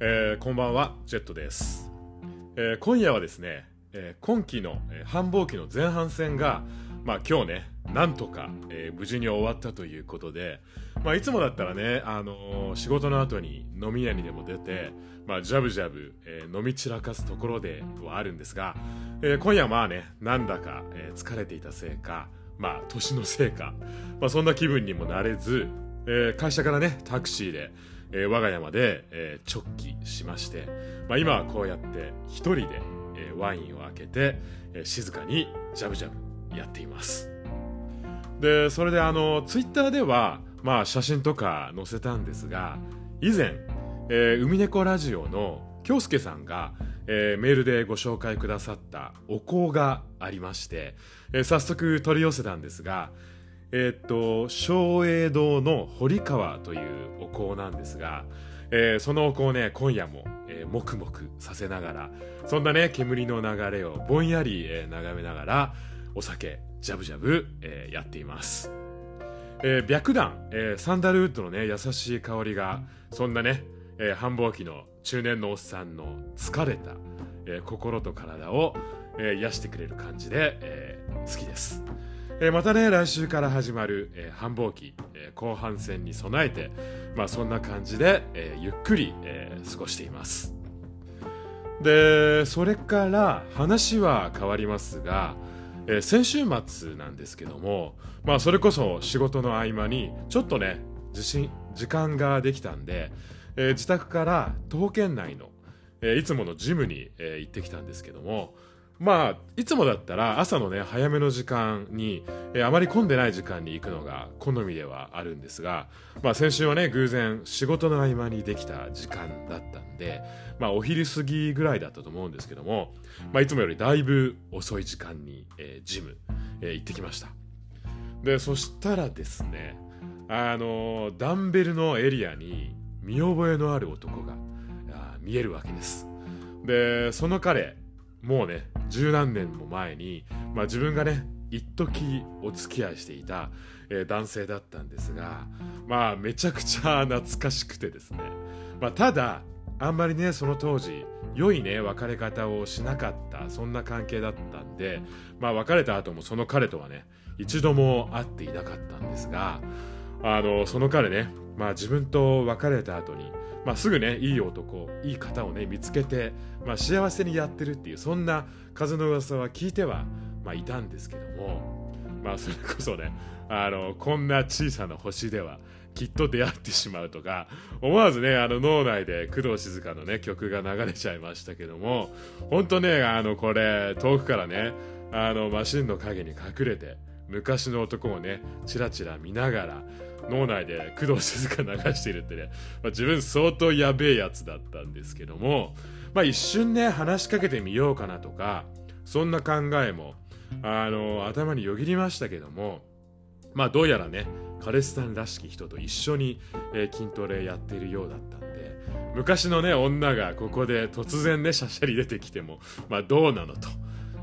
えーこんばんはジェットです、えー今夜はですね、えー今期の、繁忙期の前半戦が、まあ、今日ねなんとか、え無事に終わったということで、まあ、いつもだったらね、あの仕事の後に飲み屋にでも出て、まあ、ジャブジャブ、え飲み散らかすところではあるんですが、え今夜はまあねなんだか、え疲れていたせいかまあ年のせいか、まあ、そんな気分にもなれず、え会社からねタクシーで、えー我が家まで、えー直帰しまして、まあ、今はこうやって一人で、えーワインを開けて、えー静かにジャブジャブやっています。でそれであのツイッターでは、まあ、写真とか載せたんですが以前、えー海猫ラジオの京介さんが、えーメールでご紹介くださったお香がありまして、えー早速取り寄せたんですがえっと松栄堂の堀川というお香なんですが、えーそのお香ね今夜も、えー、もくもくさせながらそんなね煙の流れをぼんやり、えー眺めながらお酒ジャブジャブ、えーやっています、えー白檀、えーサンダルウッドのね優しい香りがそんなね、えー繁忙期の中年のおっさんの疲れた、えー心と体を、えー癒してくれる感じで、えー好きです。えーまたね来週から始まる、えー繁忙期、えー後半戦に備えて、まあ、そんな感じで、えゆっくり、え過ごしています。でそれから話は変わりますが、え先週末なんですけども、まあ、それこそ仕事の合間にちょっとね自信時間ができたんで、え自宅から徒歩圏内の、えいつものジムに、え行ってきたんですけどもまあいつもだったら朝のね早めの時間に、えーあまり混んでない時間に行くのが好みではあるんですが、まあ、先週はね偶然仕事の合間にできた時間だったんで、まあ、お昼過ぎぐらいだったと思うんですけども、まあ、いつもよりだいぶ遅い時間に、えージム、えー行ってきました。でそしたらですねあのダンベルのエリアに見覚えのある男が見えるわけです。でその彼もうね十何年も前に、まあ、自分がね一時お付き合いしていた、えー男性だったんですがまあめちゃくちゃ懐かしくてですね、まあ、ただあんまりねその当時良いね別れ方をしなかったそんな関係だったんでまあ別れた後もその彼とはね一度も会っていなかったんですがあのその彼ね、まあ、自分と別れた後に、まあ、すぐねいい男いい方をね見つけて、まあ、幸せにやってるっていうそんな風の噂は聞いては、まあ、いたんですけども、まあ、それこそねあのこんな小さな星ではきっと出会ってしまうとか思わずねあの脳内で工藤静香のね曲が流れちゃいましたけども本当ねあのこれ遠くからねあのマシンの影に隠れて昔の男をねチラチラ見ながら脳内で工藤静香流してるってね、まあ、自分相当やべえやつだったんですけども、まあ、一瞬ね話しかけてみようかなとかそんな考えもあの頭によぎりましたけどもまあどうやらね彼氏さんらしき人と一緒に、えー筋トレやってるようだったんで昔のね女がここで突然ねしゃしゃり出てきてもまあどうなのと、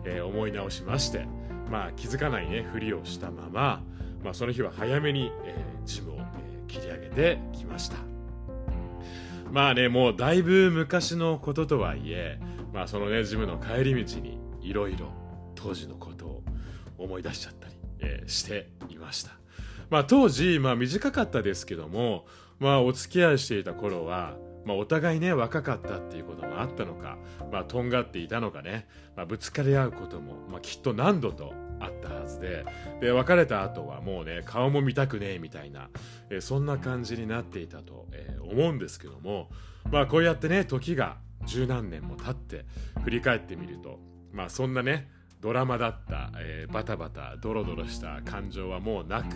えー思い直しましてまあ気づかないねふりをしたまま、まあ、その日は早めに、えージムを、えー切り上げてきました。まあねもうだいぶ昔のこととはいえまあそのねジムの帰り道にいろいろ当時のことを思い出しちゃったり、えーしていました。まあ当時、まあ短かったですけども、まあお付き合いしていた頃は、まあお互いね、若かったっていうこともあったのか、まあとんがっていたのかね、まあぶつかり合うことも、まあきっと何度とあったはずで、で、別れた後はもうね、顔も見たくねえみたいな、えーそんな感じになっていたと、えー思うんですけども、まあこうやってね、時が十何年も経って振り返ってみると、まあそんなね、ドラマだった、えーバタバタドロドロした感情はもうなく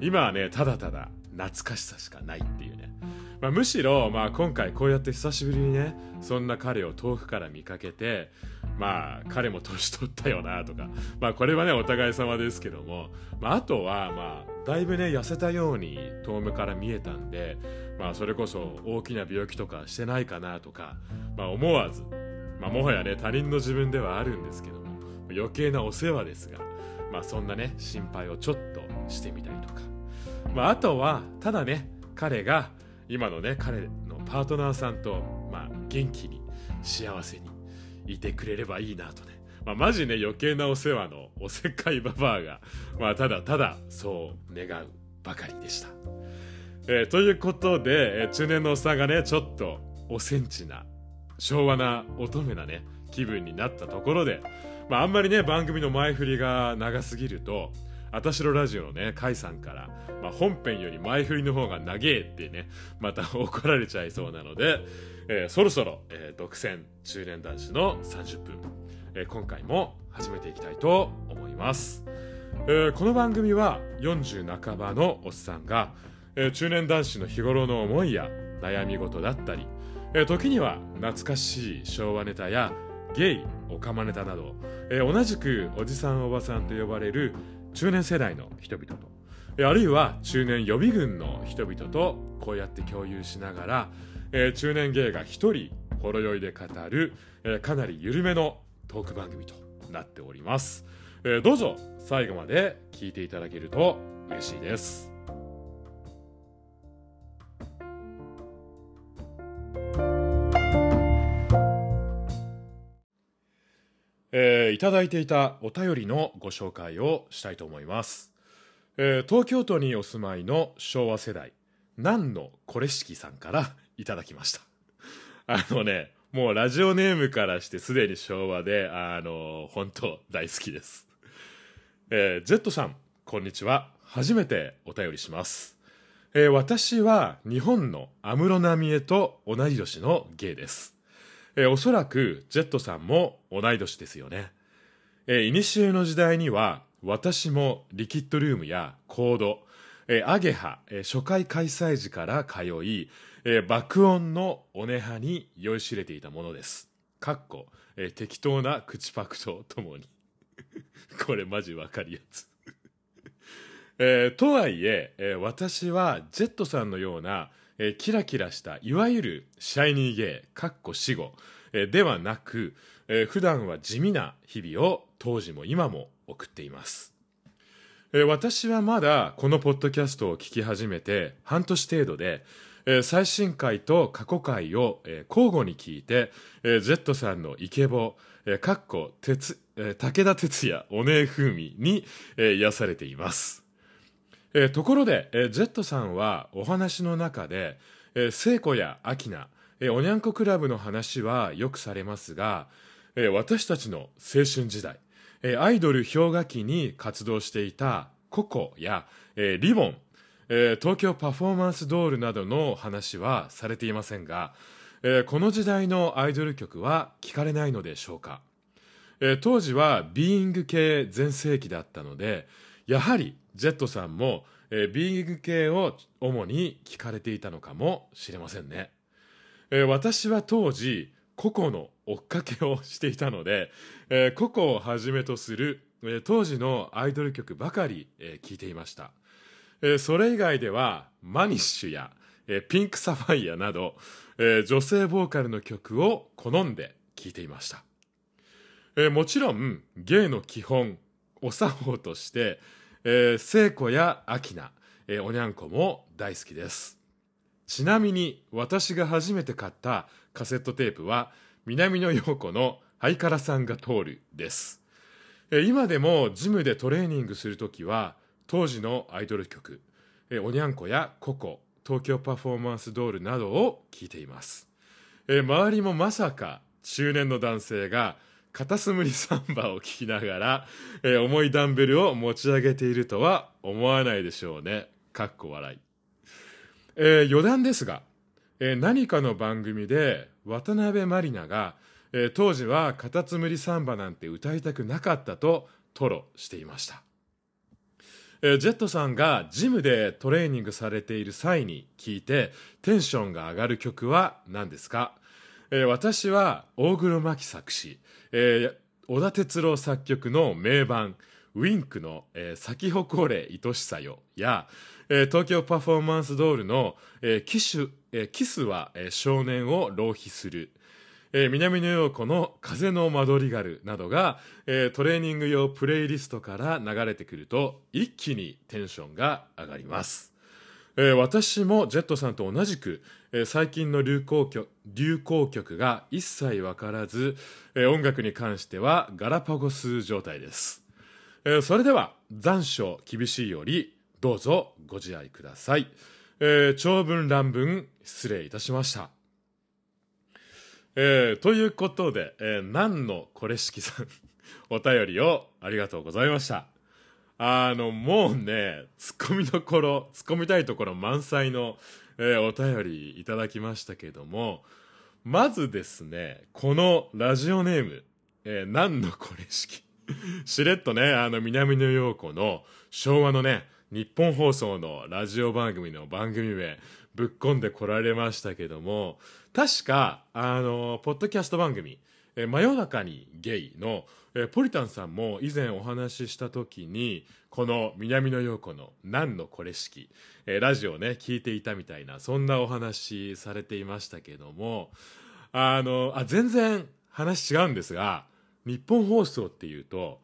今はねただただ懐かしさしかないっていうね、まあ、むしろ、まあ、今回こうやって久しぶりにねそんな彼を遠くから見かけてまあ彼も年取ったよなとかまあこれはねお互い様ですけども、まあ、あとはまあだいぶね痩せたように遠目から見えたんでまあそれこそ大きな病気とかしてないかなとか、まあ、思わずまあ、もはやね他人の自分ではあるんですけども余計なお世話ですが、まあ、そんなね心配をちょっとしてみたりとか、まあ、あとはただね彼が今のね彼のパートナーさんと、まあ、元気に幸せにいてくれればいいなとねまあ、マジね余計なお世話のおせっかいババアが、まあ、ただただそう願うばかりでした。えー、ということで、えー、中年のおっさんがねちょっとおセンチな昭和な乙女なね気分になったところで、まあ、あんまりね番組の前振りが長すぎるとあたしろラジオのね、甲斐さんから、まあ、本編より前振りの方が長えってね、また怒られちゃいそうなので、えー、そろそろ、えー、独占中年男子の30分、えー、今回も始めていきたいと思います、えー、この番組は40半ばのおっさんが、えー、中年男子の日頃の思いや悩み事だったり、えー、時には懐かしい昭和ネタやゲイオカマネタなど、えー、同じくおじさんおばさんと呼ばれる中年世代の人々と、あるいは中年予備軍の人々とこうやって共有しながら、えー、中年芸が一人ほろ酔いで語る、えー、かなり緩めのトーク番組となっております、えー、どうぞ最後まで聞いていただけると嬉しいです。いただいていたお便りのご紹介をしたいと思います、えー、東京都にお住まいの昭和世代なんのこれしきさんからいただきました あのねもうラジオネームからしてすでに昭和で、あの、本当大好きです。えー、Z さん、こんにちは。初めてお便りします。えー、私は日本の安室奈美恵と同い年のゲイです。えー、おそらく Z さんも同い年ですよね。えー、古の時代には私もリキッドルームやコード、え、アゲハ、え、初回開催時から通い、え、爆音のおねはに酔いしれていたものです。かっこ、え、適当な口パクとともに。これマジわかるやつえー、とはいええー、私はジェットさんのような、えー、キラキラしたいわゆるシャイニーゲーかっこ死後、えー、ではなく、えー、普段は地味な日々を当時も今も送っています、え、私はまだこのポッドキャストを聞き始めて半年程度でえ、最新回と過去回を、え、交互に聞いて、え、ジェットさんのイケボ、え、かっこ鉄、え、武田鉄矢おねえ風味に、えー、癒されています。え、ところで、え、ジェットさんはお話の中で、え、聖子やアキナ、え、おにゃんこクラブの話はよくされますが、え、私たちの青春時代、え、アイドル氷河期に活動していたココや、えー、リボン、え、東京パフォーマンスドールなどの話はされていませんが、え、この時代のアイドル曲は聞かれないのでしょうか、え、当時はビーイング系全盛期だったのでやはりジェットさんも、え、ビーイング系を主に聞かれていたのかもしれませんね、え、私は当時ココの追っかけをしていたので、えー、ココをはじめとする、えー、当時のアイドル曲ばかり、えー、聞いていました。えー、それ以外ではマニッシュや、えー、ピンクサファイアなど、えー、女性ボーカルの曲を好んで聴いていました、えー、もちろん芸の基本お作法として、えー、聖子やアキナ、えー、おにゃんこも大好きです。ちなみに私が初めて買ったカセットテープは南野陽子のハイカラさんが通るです、今でもジムでトレーニングするときは当時のアイドル曲「おにゃんこ」や「ココ」東京パフォーマンスドールなどを聴いています。周りもまさか中年の男性がカタツムリサンバを聴きながら、重いダンベルを持ち上げているとは思わないでしょうね。かっこ笑い、えー、余談ですが、えー、何かの番組で渡辺満里奈が、えー、当時はカタツムリサンバなんて歌いたくなかったと吐露していました。えー、ジェットさんがジムでトレーニングされている際に聴いてテンションが上がる曲は何ですか、えー、私は大黒摩季作詞、えー、小田哲郎作曲の名盤ウィンクの、えー、咲き誇れ愛しさよや、えー、東京パフォーマンスドールの、えー、キシュ、えー、キスは、えー、少年を浪費する、えー、南野陽子の風の間取りガルなどが、えー、トレーニング用プレイリストから流れてくると一気にテンションが上がります。えー、私もジェットさんと同じく、えー、最近の流行曲流行曲が一切わからず、えー、音楽に関してはガラパゴス状態です、えー、それでは残暑厳しいよりどうぞご自愛ください、えー、長文乱文失礼いたしましたえー、ということで、えー、何のこれしきさん お便りをありがとうございましたあの、もうね、突っ込みどころ、突っ込みたいところ満載の、えー、お便りいただきましたけども、まずですね、このラジオネーム、えー、何のこれ式。しれっとね、あの、南野陽子の昭和のね、日本放送のラジオ番組の番組名、ぶっ込んでこられましたけども、確か、あの、ポッドキャスト番組、え真夜中にゲイの、えポリタンさんも以前お話しした時にこの南野陽子の「何のこれ式」えラジオね聞いていたみたいなそんなお話されていましたけどもあのあ全然話違うんですが日本放送っていうと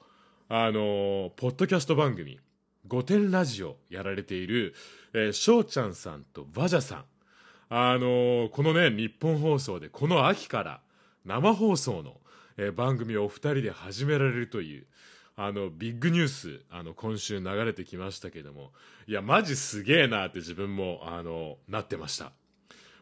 あのポッドキャスト番組「御殿ラジオ」やられている翔、えー、ちゃんさんとバジャさん。あのこのね日本放送でこの秋から生放送の、えー、番組をお二人で始められるというあのビッグニュースあの今週流れてきましたけどもいやマジすげえなって自分もあのなってました。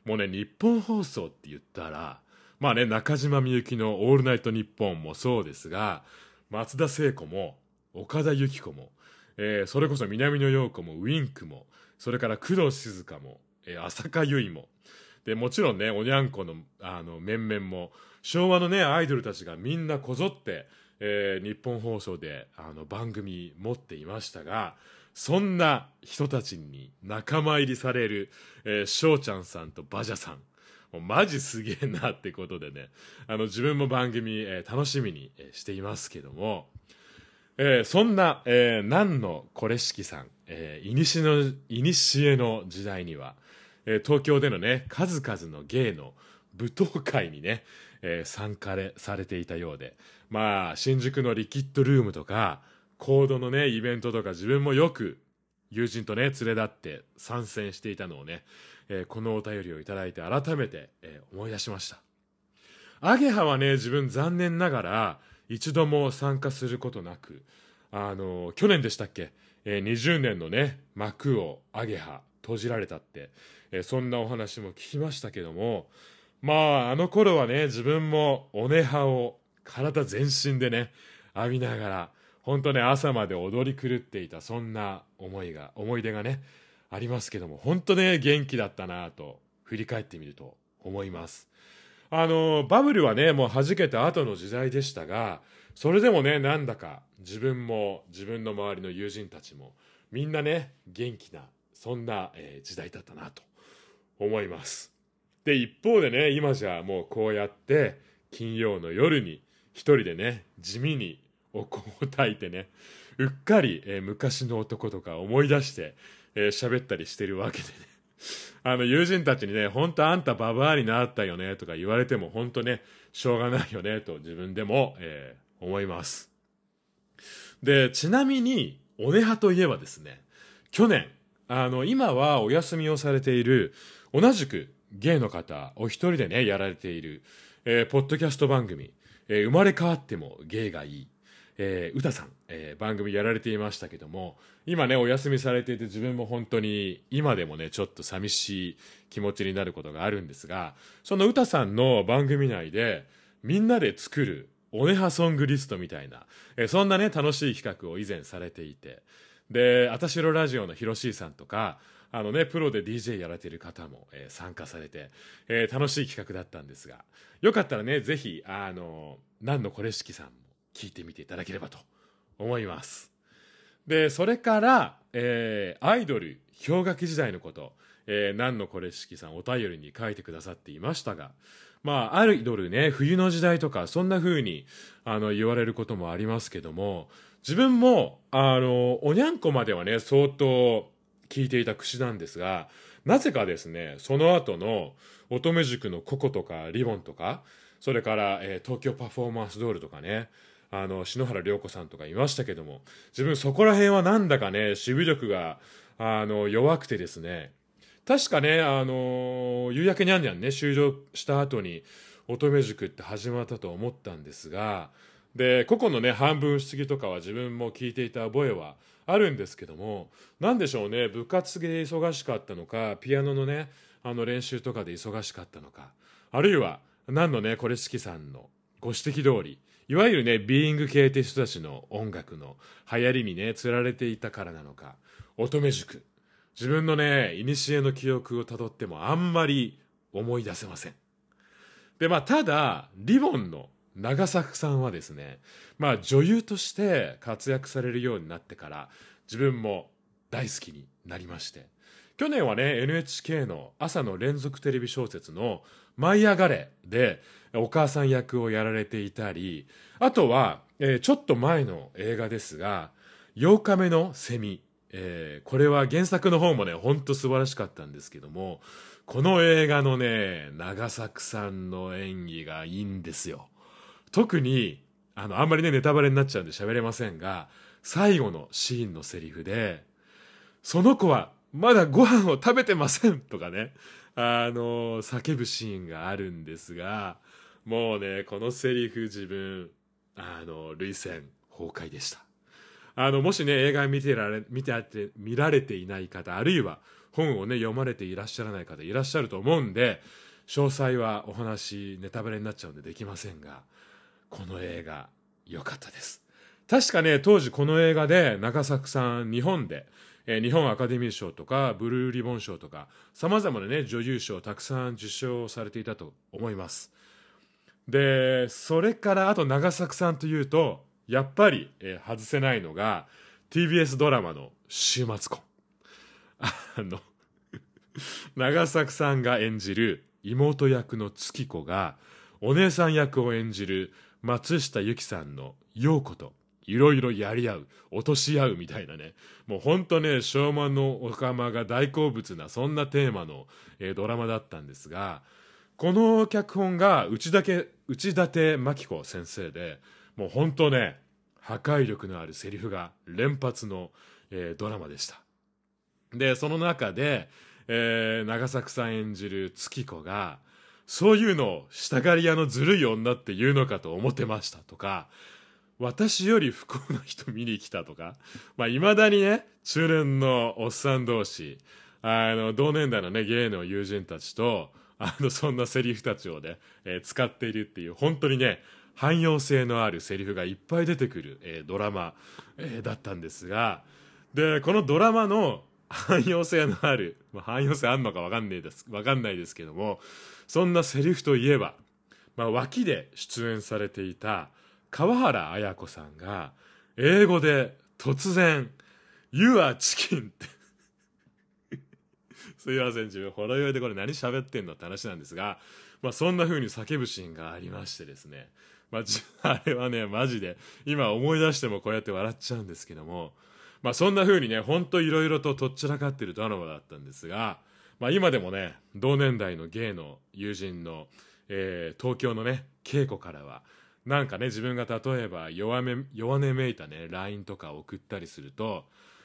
もうね日本放送って言ったらまあね中島みゆきの「オールナイトニッポン」もそうですが松田聖子も岡田由紀子も、えー、それこそ南野陽子もウィンクもそれから工藤静香も、えー、浅香唯も。でもちろんねおにゃんこのあの面々も昭和のねアイドルたちがみんなこぞって、えー、日本放送であの番組持っていましたがそんな人たちに仲間入りされる翔、えー、ちゃんさんとバジャさん。もうマジすげえなってことでねあの自分も番組、えー、楽しみにしていますけども、えー、そんな、えー、南野これしきさん、えー、いにしのいにしえの時代には、えー、東京でのね数々の芸の舞踏会にね、えー、参加されていたようでまあ新宿のリキッドルームとかコードのねイベントとか自分もよく友人とね連れ立って参戦していたのをね、えー、このお便りをいただいて改めて、えー、思い出しました。アゲハはね自分残念ながら一度も参加することなくあの去年でしたっけ、えー、20年のね幕をアゲハ閉じられたって、えー、そんなお話も聞きましたけどもまあ、あの頃はね、自分もおねはを体全身でね、浴びながら、本当ね、朝まで踊り狂っていた、そんな思いが、思い出がね、ありますけども、本当ね、元気だったなと、振り返ってみると思います。あの、バブルはね、もう弾けた後の時代でしたが、それでもね、なんだか自分も自分の周りの友人たちも、みんなね、元気な、そんな、えー、時代だったなと思います。で、一方でね、今じゃもうこうやって、金曜の夜に一人でね、地味にお香を焚いてね、うっかり、えー、昔の男とか思い出して、えー、喋ったりしてるわけでね。あの、友人たちにね、ほんとあんたババアになったよね、とか言われても、ほんとね、しょうがないよね、と自分でも、えー、思います。で、ちなみに、おねはといえばですね、去年、あの、今はお休みをされている、同じくゲイの方、お一人でね、やられている、えー、ポッドキャスト番組、えー、生まれ変わってもゲイがいい、えー、歌さん、えー、番組やられていましたけども、今ね、お休みされていて自分も本当に今でもね、ちょっと寂しい気持ちになることがあるんですが、その歌さんの番組内で、みんなで作るおねはソングリストみたいな、えー、そんなね、楽しい企画を以前されていて、で、あたしろラジオのヒロシーさんとか、あのね、プロで DJ やられている方も、えー、参加されて、えー、楽しい企画だったんですが、よかったらね、ぜひ、あの、何のこれしきさん聞いてみていただければと思います。で、それから、えー、アイドル、氷河期時代のこと、えー、何のこれしきさんお便りに書いてくださっていましたが、まあ、アイドルね、冬の時代とか、そんな風に、あの、言われることもありますけども、自分も、あの、おにゃんこまではね、相当、聞いていた口なんですが、なぜかですね、その後の乙女塾のココとかリボンとか、それから、えー、東京パフォーマンスドールとかね、あの、篠原涼子さんとかいましたけども、自分そこら辺はなんだかね、守備力があの、弱くてですね、確かね、あの、夕焼けにゃんにゃんね、終了した後に、乙女塾って始まったと思ったんですが、で、個々のね、半分不思議とかは自分も聞いていた覚えはあるんですけども、何でしょうね、部活で忙しかったのか、ピアノのね、あの練習とかで忙しかったのか、あるいは、何のね、これしきさんのご指摘通り、いわゆるね、ビーイング系って人たちの音楽の流行りにね、つられていたからなのか、乙女塾。自分のね、古の記憶をたどってもあんまり思い出せません。で、まあ、ただ、リボンの長作さんはですね、まあ、女優として活躍されるようになってから、自分も大好きになりまして、去年はね、NHK の朝の連続テレビ小説の舞い上がれでお母さん役をやられていたり、あとは、えー、ちょっと前の映画ですが、8日目のセミ。えー、これは原作の方もね、ほんと素晴らしかったんですけども、この映画のね、長作さんの演技がいいんですよ。特に、あの、あんまりね、ネタバレになっちゃうんで喋れませんが、最後のシーンのセリフで、その子はまだご飯を食べてませんとかね、あの、叫ぶシーンがあるんですが、もうね、このセリフ自分、あの、涙腺崩壊でした。あの、もしね、映画見てられ、見てあって、見られていない方、あるいは本をね、読まれていらっしゃらない方いらっしゃると思うんで、詳細はお話、ネタバレになっちゃうんでできませんが、この映画、良かったです。確かね、当時この映画で中作さん、日本で、え、日本アカデミー賞とか、ブルーリボン賞とか、様々なね、女優賞をたくさん受賞されていたと思います。で、それからあと長作さんというと、やっぱり、え、外せないのが、TBS ドラマの週末婚。あの長作さんが演じる妹役の月子が、お姉さん役を演じる松下由紀さんの陽子と、いろいろやり合う、落とし合うみたいなね。もうほんとね、昭和のおかまが大好物な、そんなテーマの、えー、ドラマだったんですが、この脚本が内立内立真紀子先生で、もうほんとね、破壊力のあるセリフが連発の、えー、ドラマでした。で、その中で、えー、長作さん演じる月子が、そういうのを下刈り屋のずるい女って言うのかと思ってましたとか、私より不幸な人見に来たとか、まあ、未だにね、中年のおっさん同士、あの、同年代のね、ゲイの友人たちと、あの、そんなセリフたちをね、えー、使っているっていう、本当にね、汎用性のあるセリフがいっぱい出てくる、えー、ドラマ、えー、だったんですが、で、このドラマの汎用性のある、まあ、汎用性あんのかわかんないです、わかんないですけども、そんなセリフといえば、まあ、脇で出演されていた川原綾子さんが、英語で突然、You are chicken って。すいません、自分、ほろ酔いでこれ何喋ってんのって話なんですが、まあ、そんな風に叫ぶシーンがありましてですね、まあ、あれはね、マジで、今思い出してもこうやって笑っちゃうんですけども、まあ、そんな風にね、ほんといろいろととっちらかってるドラマだったんですが、まあ、今でもね、同年代のゲイの友人の、えー、東京のね、稽古からは、なんかね、自分が例えば弱め、弱音めいたね、LINE とか送ったりすると、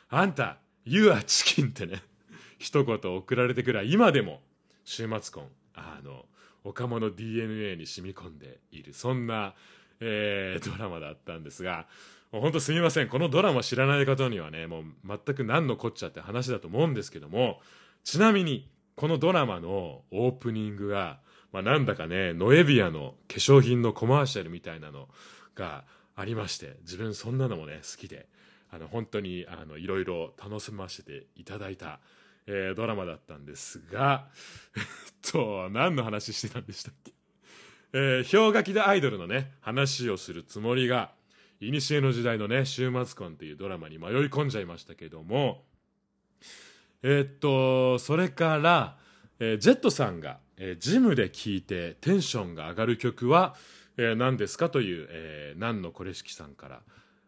あんた、You are chicken ってね、一言送られてくらい、今でも、週末婚、あの、岡本 DNA に染み込んでいる、そんな、えー、ドラマだったんですが、もう本当すみません。このドラマ知らない方にはね、もう全く何のこっちゃって話だと思うんですけども、ちなみに、このドラマのオープニングが、まあなんだかね、ノエビアの化粧品のコマーシャルみたいなのがありまして、自分そんなのもね、好きで、あの、本当に、あの、いろいろ楽しませていただいた、えー、ドラマだったんですが、えっと、何の話してたんでしたっけ？えー、氷河期でアイドルのね、話をするつもりが、いにしえの時代のね、週末婚っていうドラマに迷い込んじゃいましたけども、えー、っと、それから、えー、ジェットさんが、えー、ジムで聴いてテンションが上がる曲は、えー、何ですかという、えー、何のこれしきさんから、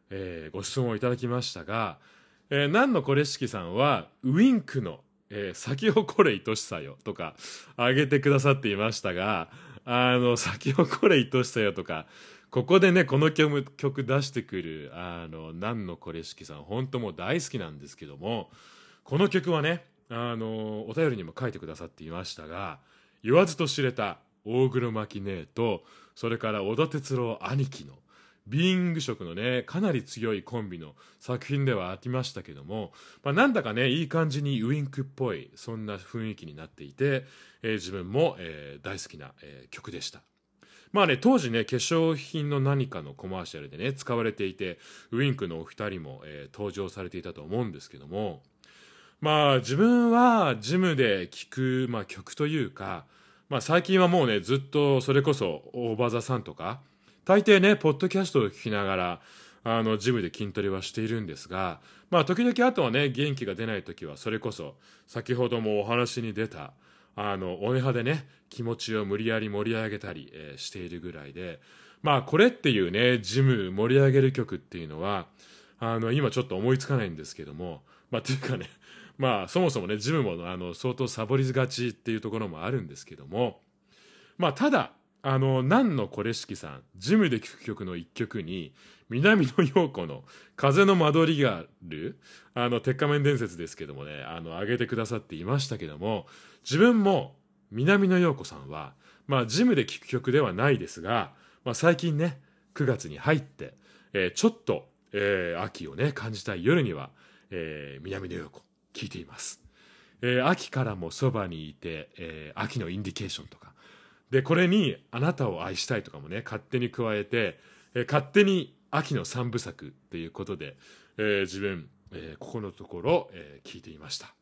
えー、ご質問をいただきましたが、えー、何のこれしきさんは、ウィンクの、えー、咲き誇れ愛しさよとか、あげてくださっていましたが、あの、咲き誇れ愛しさよとか、ここでね、この曲曲出してくる、あの、何のこれしきさん、本当もう大好きなんですけども、この曲はねあのお便りにも書いてくださっていましたが言わずと知れた大黒摩季姉とそれから小田哲郎兄貴のビーイング色のねかなり強いコンビの作品ではありましたけども、まあ、なんだかねいい感じにウインクっぽいそんな雰囲気になっていて、えー、自分も、えー、大好きな、えー、曲でした。まあね当時ね化粧品の何かのコマーシャルでね使われていてウインクのお二人も、えー、登場されていたと思うんですけどもまあ自分はジムで聴く、まあ、曲というか、まあ、最近はもうねずっとそれこそ大場座さんとか大抵ねポッドキャストを聞きながらあのジムで筋トレはしているんですがまあ時々あとはね元気が出ない時はそれこそ先ほどもお話に出たあのおねはでね気持ちを無理やり盛り上げたり、えー、しているぐらいでまあこれっていうねジム盛り上げる曲っていうのはあの今ちょっと思いつかないんですけどもまあというかねまあそもそもねジムもあの相当サボりがちっていうところもあるんですけどもまあただあの何のこれしきさんジムで聴く曲の一曲に南野陽子の「風の間取りがある」あの鉄仮面伝説ですけどもねあの上げてくださっていましたけども自分も南野陽子さんはまあジムで聴く曲ではないですが、まあ、最近ね9月に入って、えー、ちょっと、えー、秋をね感じたい夜には、えー、南野陽子聞いています、えー、秋からもそばにいて、えー、秋のインディケーションとか。でこれに「あなたを愛したい」とかもね勝手に加えて、えー、勝手に秋の三部作っていうことで、えー、自分、えー、ここのところ、えー、聞いていました。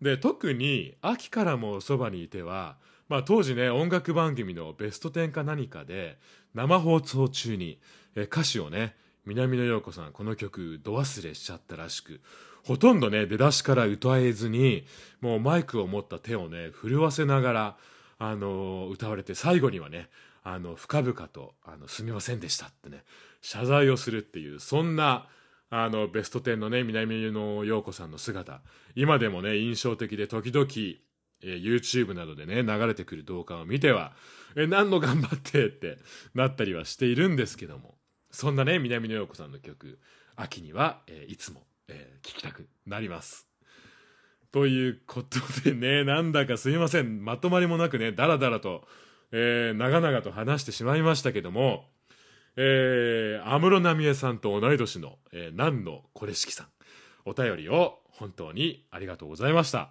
で特に「秋からもそばにいては」まあ、当時ね音楽番組のベスト10か何かで生放送中に、え、歌詞をね南野陽子さんこの曲ど忘れしちゃったらしくほとんどね出だしから歌えずにもうマイクを持った手をね震わせながらあの歌われて最後にはねあの深々とあの「すみませんでした」ってね謝罪をするっていうそんなあのベスト10のね南野陽子さんの姿今でもね印象的で時々え YouTube などでね流れてくる動画を見てはえ何の頑張ってってなったりはしているんですけどもそんなね南野陽子さんの曲秋には、えいつも、えー、聴きたくなりますということでね、なんだかすいません。まとまりもなくね、だらだらと、えー、長々と話してしまいましたけども、えー、安室奈美恵さんと同い年の、えー、南野これしきさん、お便りを本当にありがとうございました。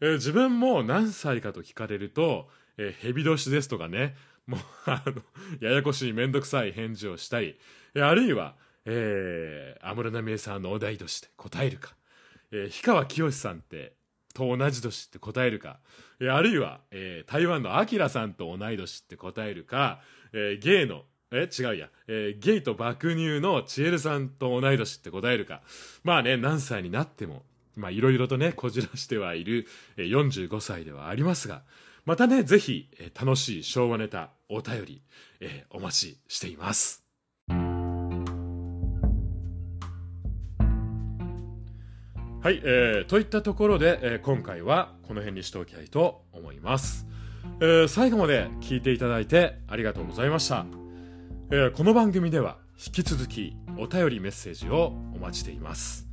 えー、自分も何歳かと聞かれると、えー、蛇年ですとかね、もう、あの、ややこしいめんどくさい返事をしたり、えー、あるいは、えー、安室奈美恵さんのお題として答えるか、えー、氷川きよしさんってと同じ年って答えるか、えあるいは、えー、台湾のアキラさんと同い年って答えるか、えー、ゲイの、え違うや、えー、ゲイと爆乳のチエルさんと同い年って答えるか。まあね、何歳になっても、まあいろいろとね、こじらしてはいる、えー、45歳ではありますが、またね、ぜひ、えー、楽しい昭和ネタ、お便り、えー、お待ちしています。はい、えー、といったところで、えー、今回はこの辺にしておきたいと思います、えー、最後まで聞いていただいてありがとうございました、えー、この番組では引き続きお便りメッセージをお待ちしています、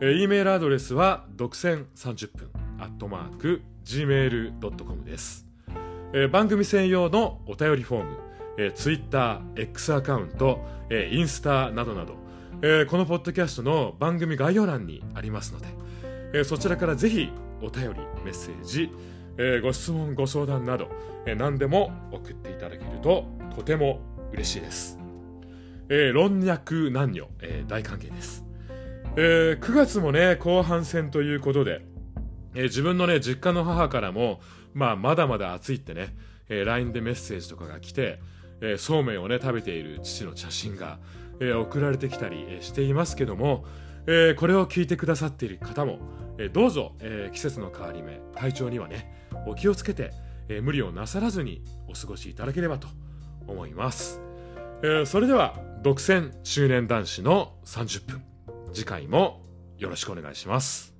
えー、E メールアドレスは独占30分アットマーク gmail.com です、えー、番組専用のお便りフォーム、えー、Twitter、X アカウント、えー、インスタなどなどえー、このポッドキャストの番組概要欄にありますので、えー、そちらからぜひお便りメッセージ、えー、ご質問ご相談など、え、何でも送っていただけるととても嬉しいです、えー、論略男女、え、大歓迎です、え、9月もね後半戦ということで、え、自分のね実家の母からも、まあ、まだまだ暑いってね、え、LINE でメッセージとかが来て、え、そうめんをね食べている父の写真がえー、送られてきたりしていますけども、えー、これを聞いてくださっている方も、えー、どうぞ、え季節の変わり目体調にはねお気をつけて、え無理をなさらずにお過ごしいただければと思います、えそれでは独占中年男子の30分。次回もよろしくお願いします。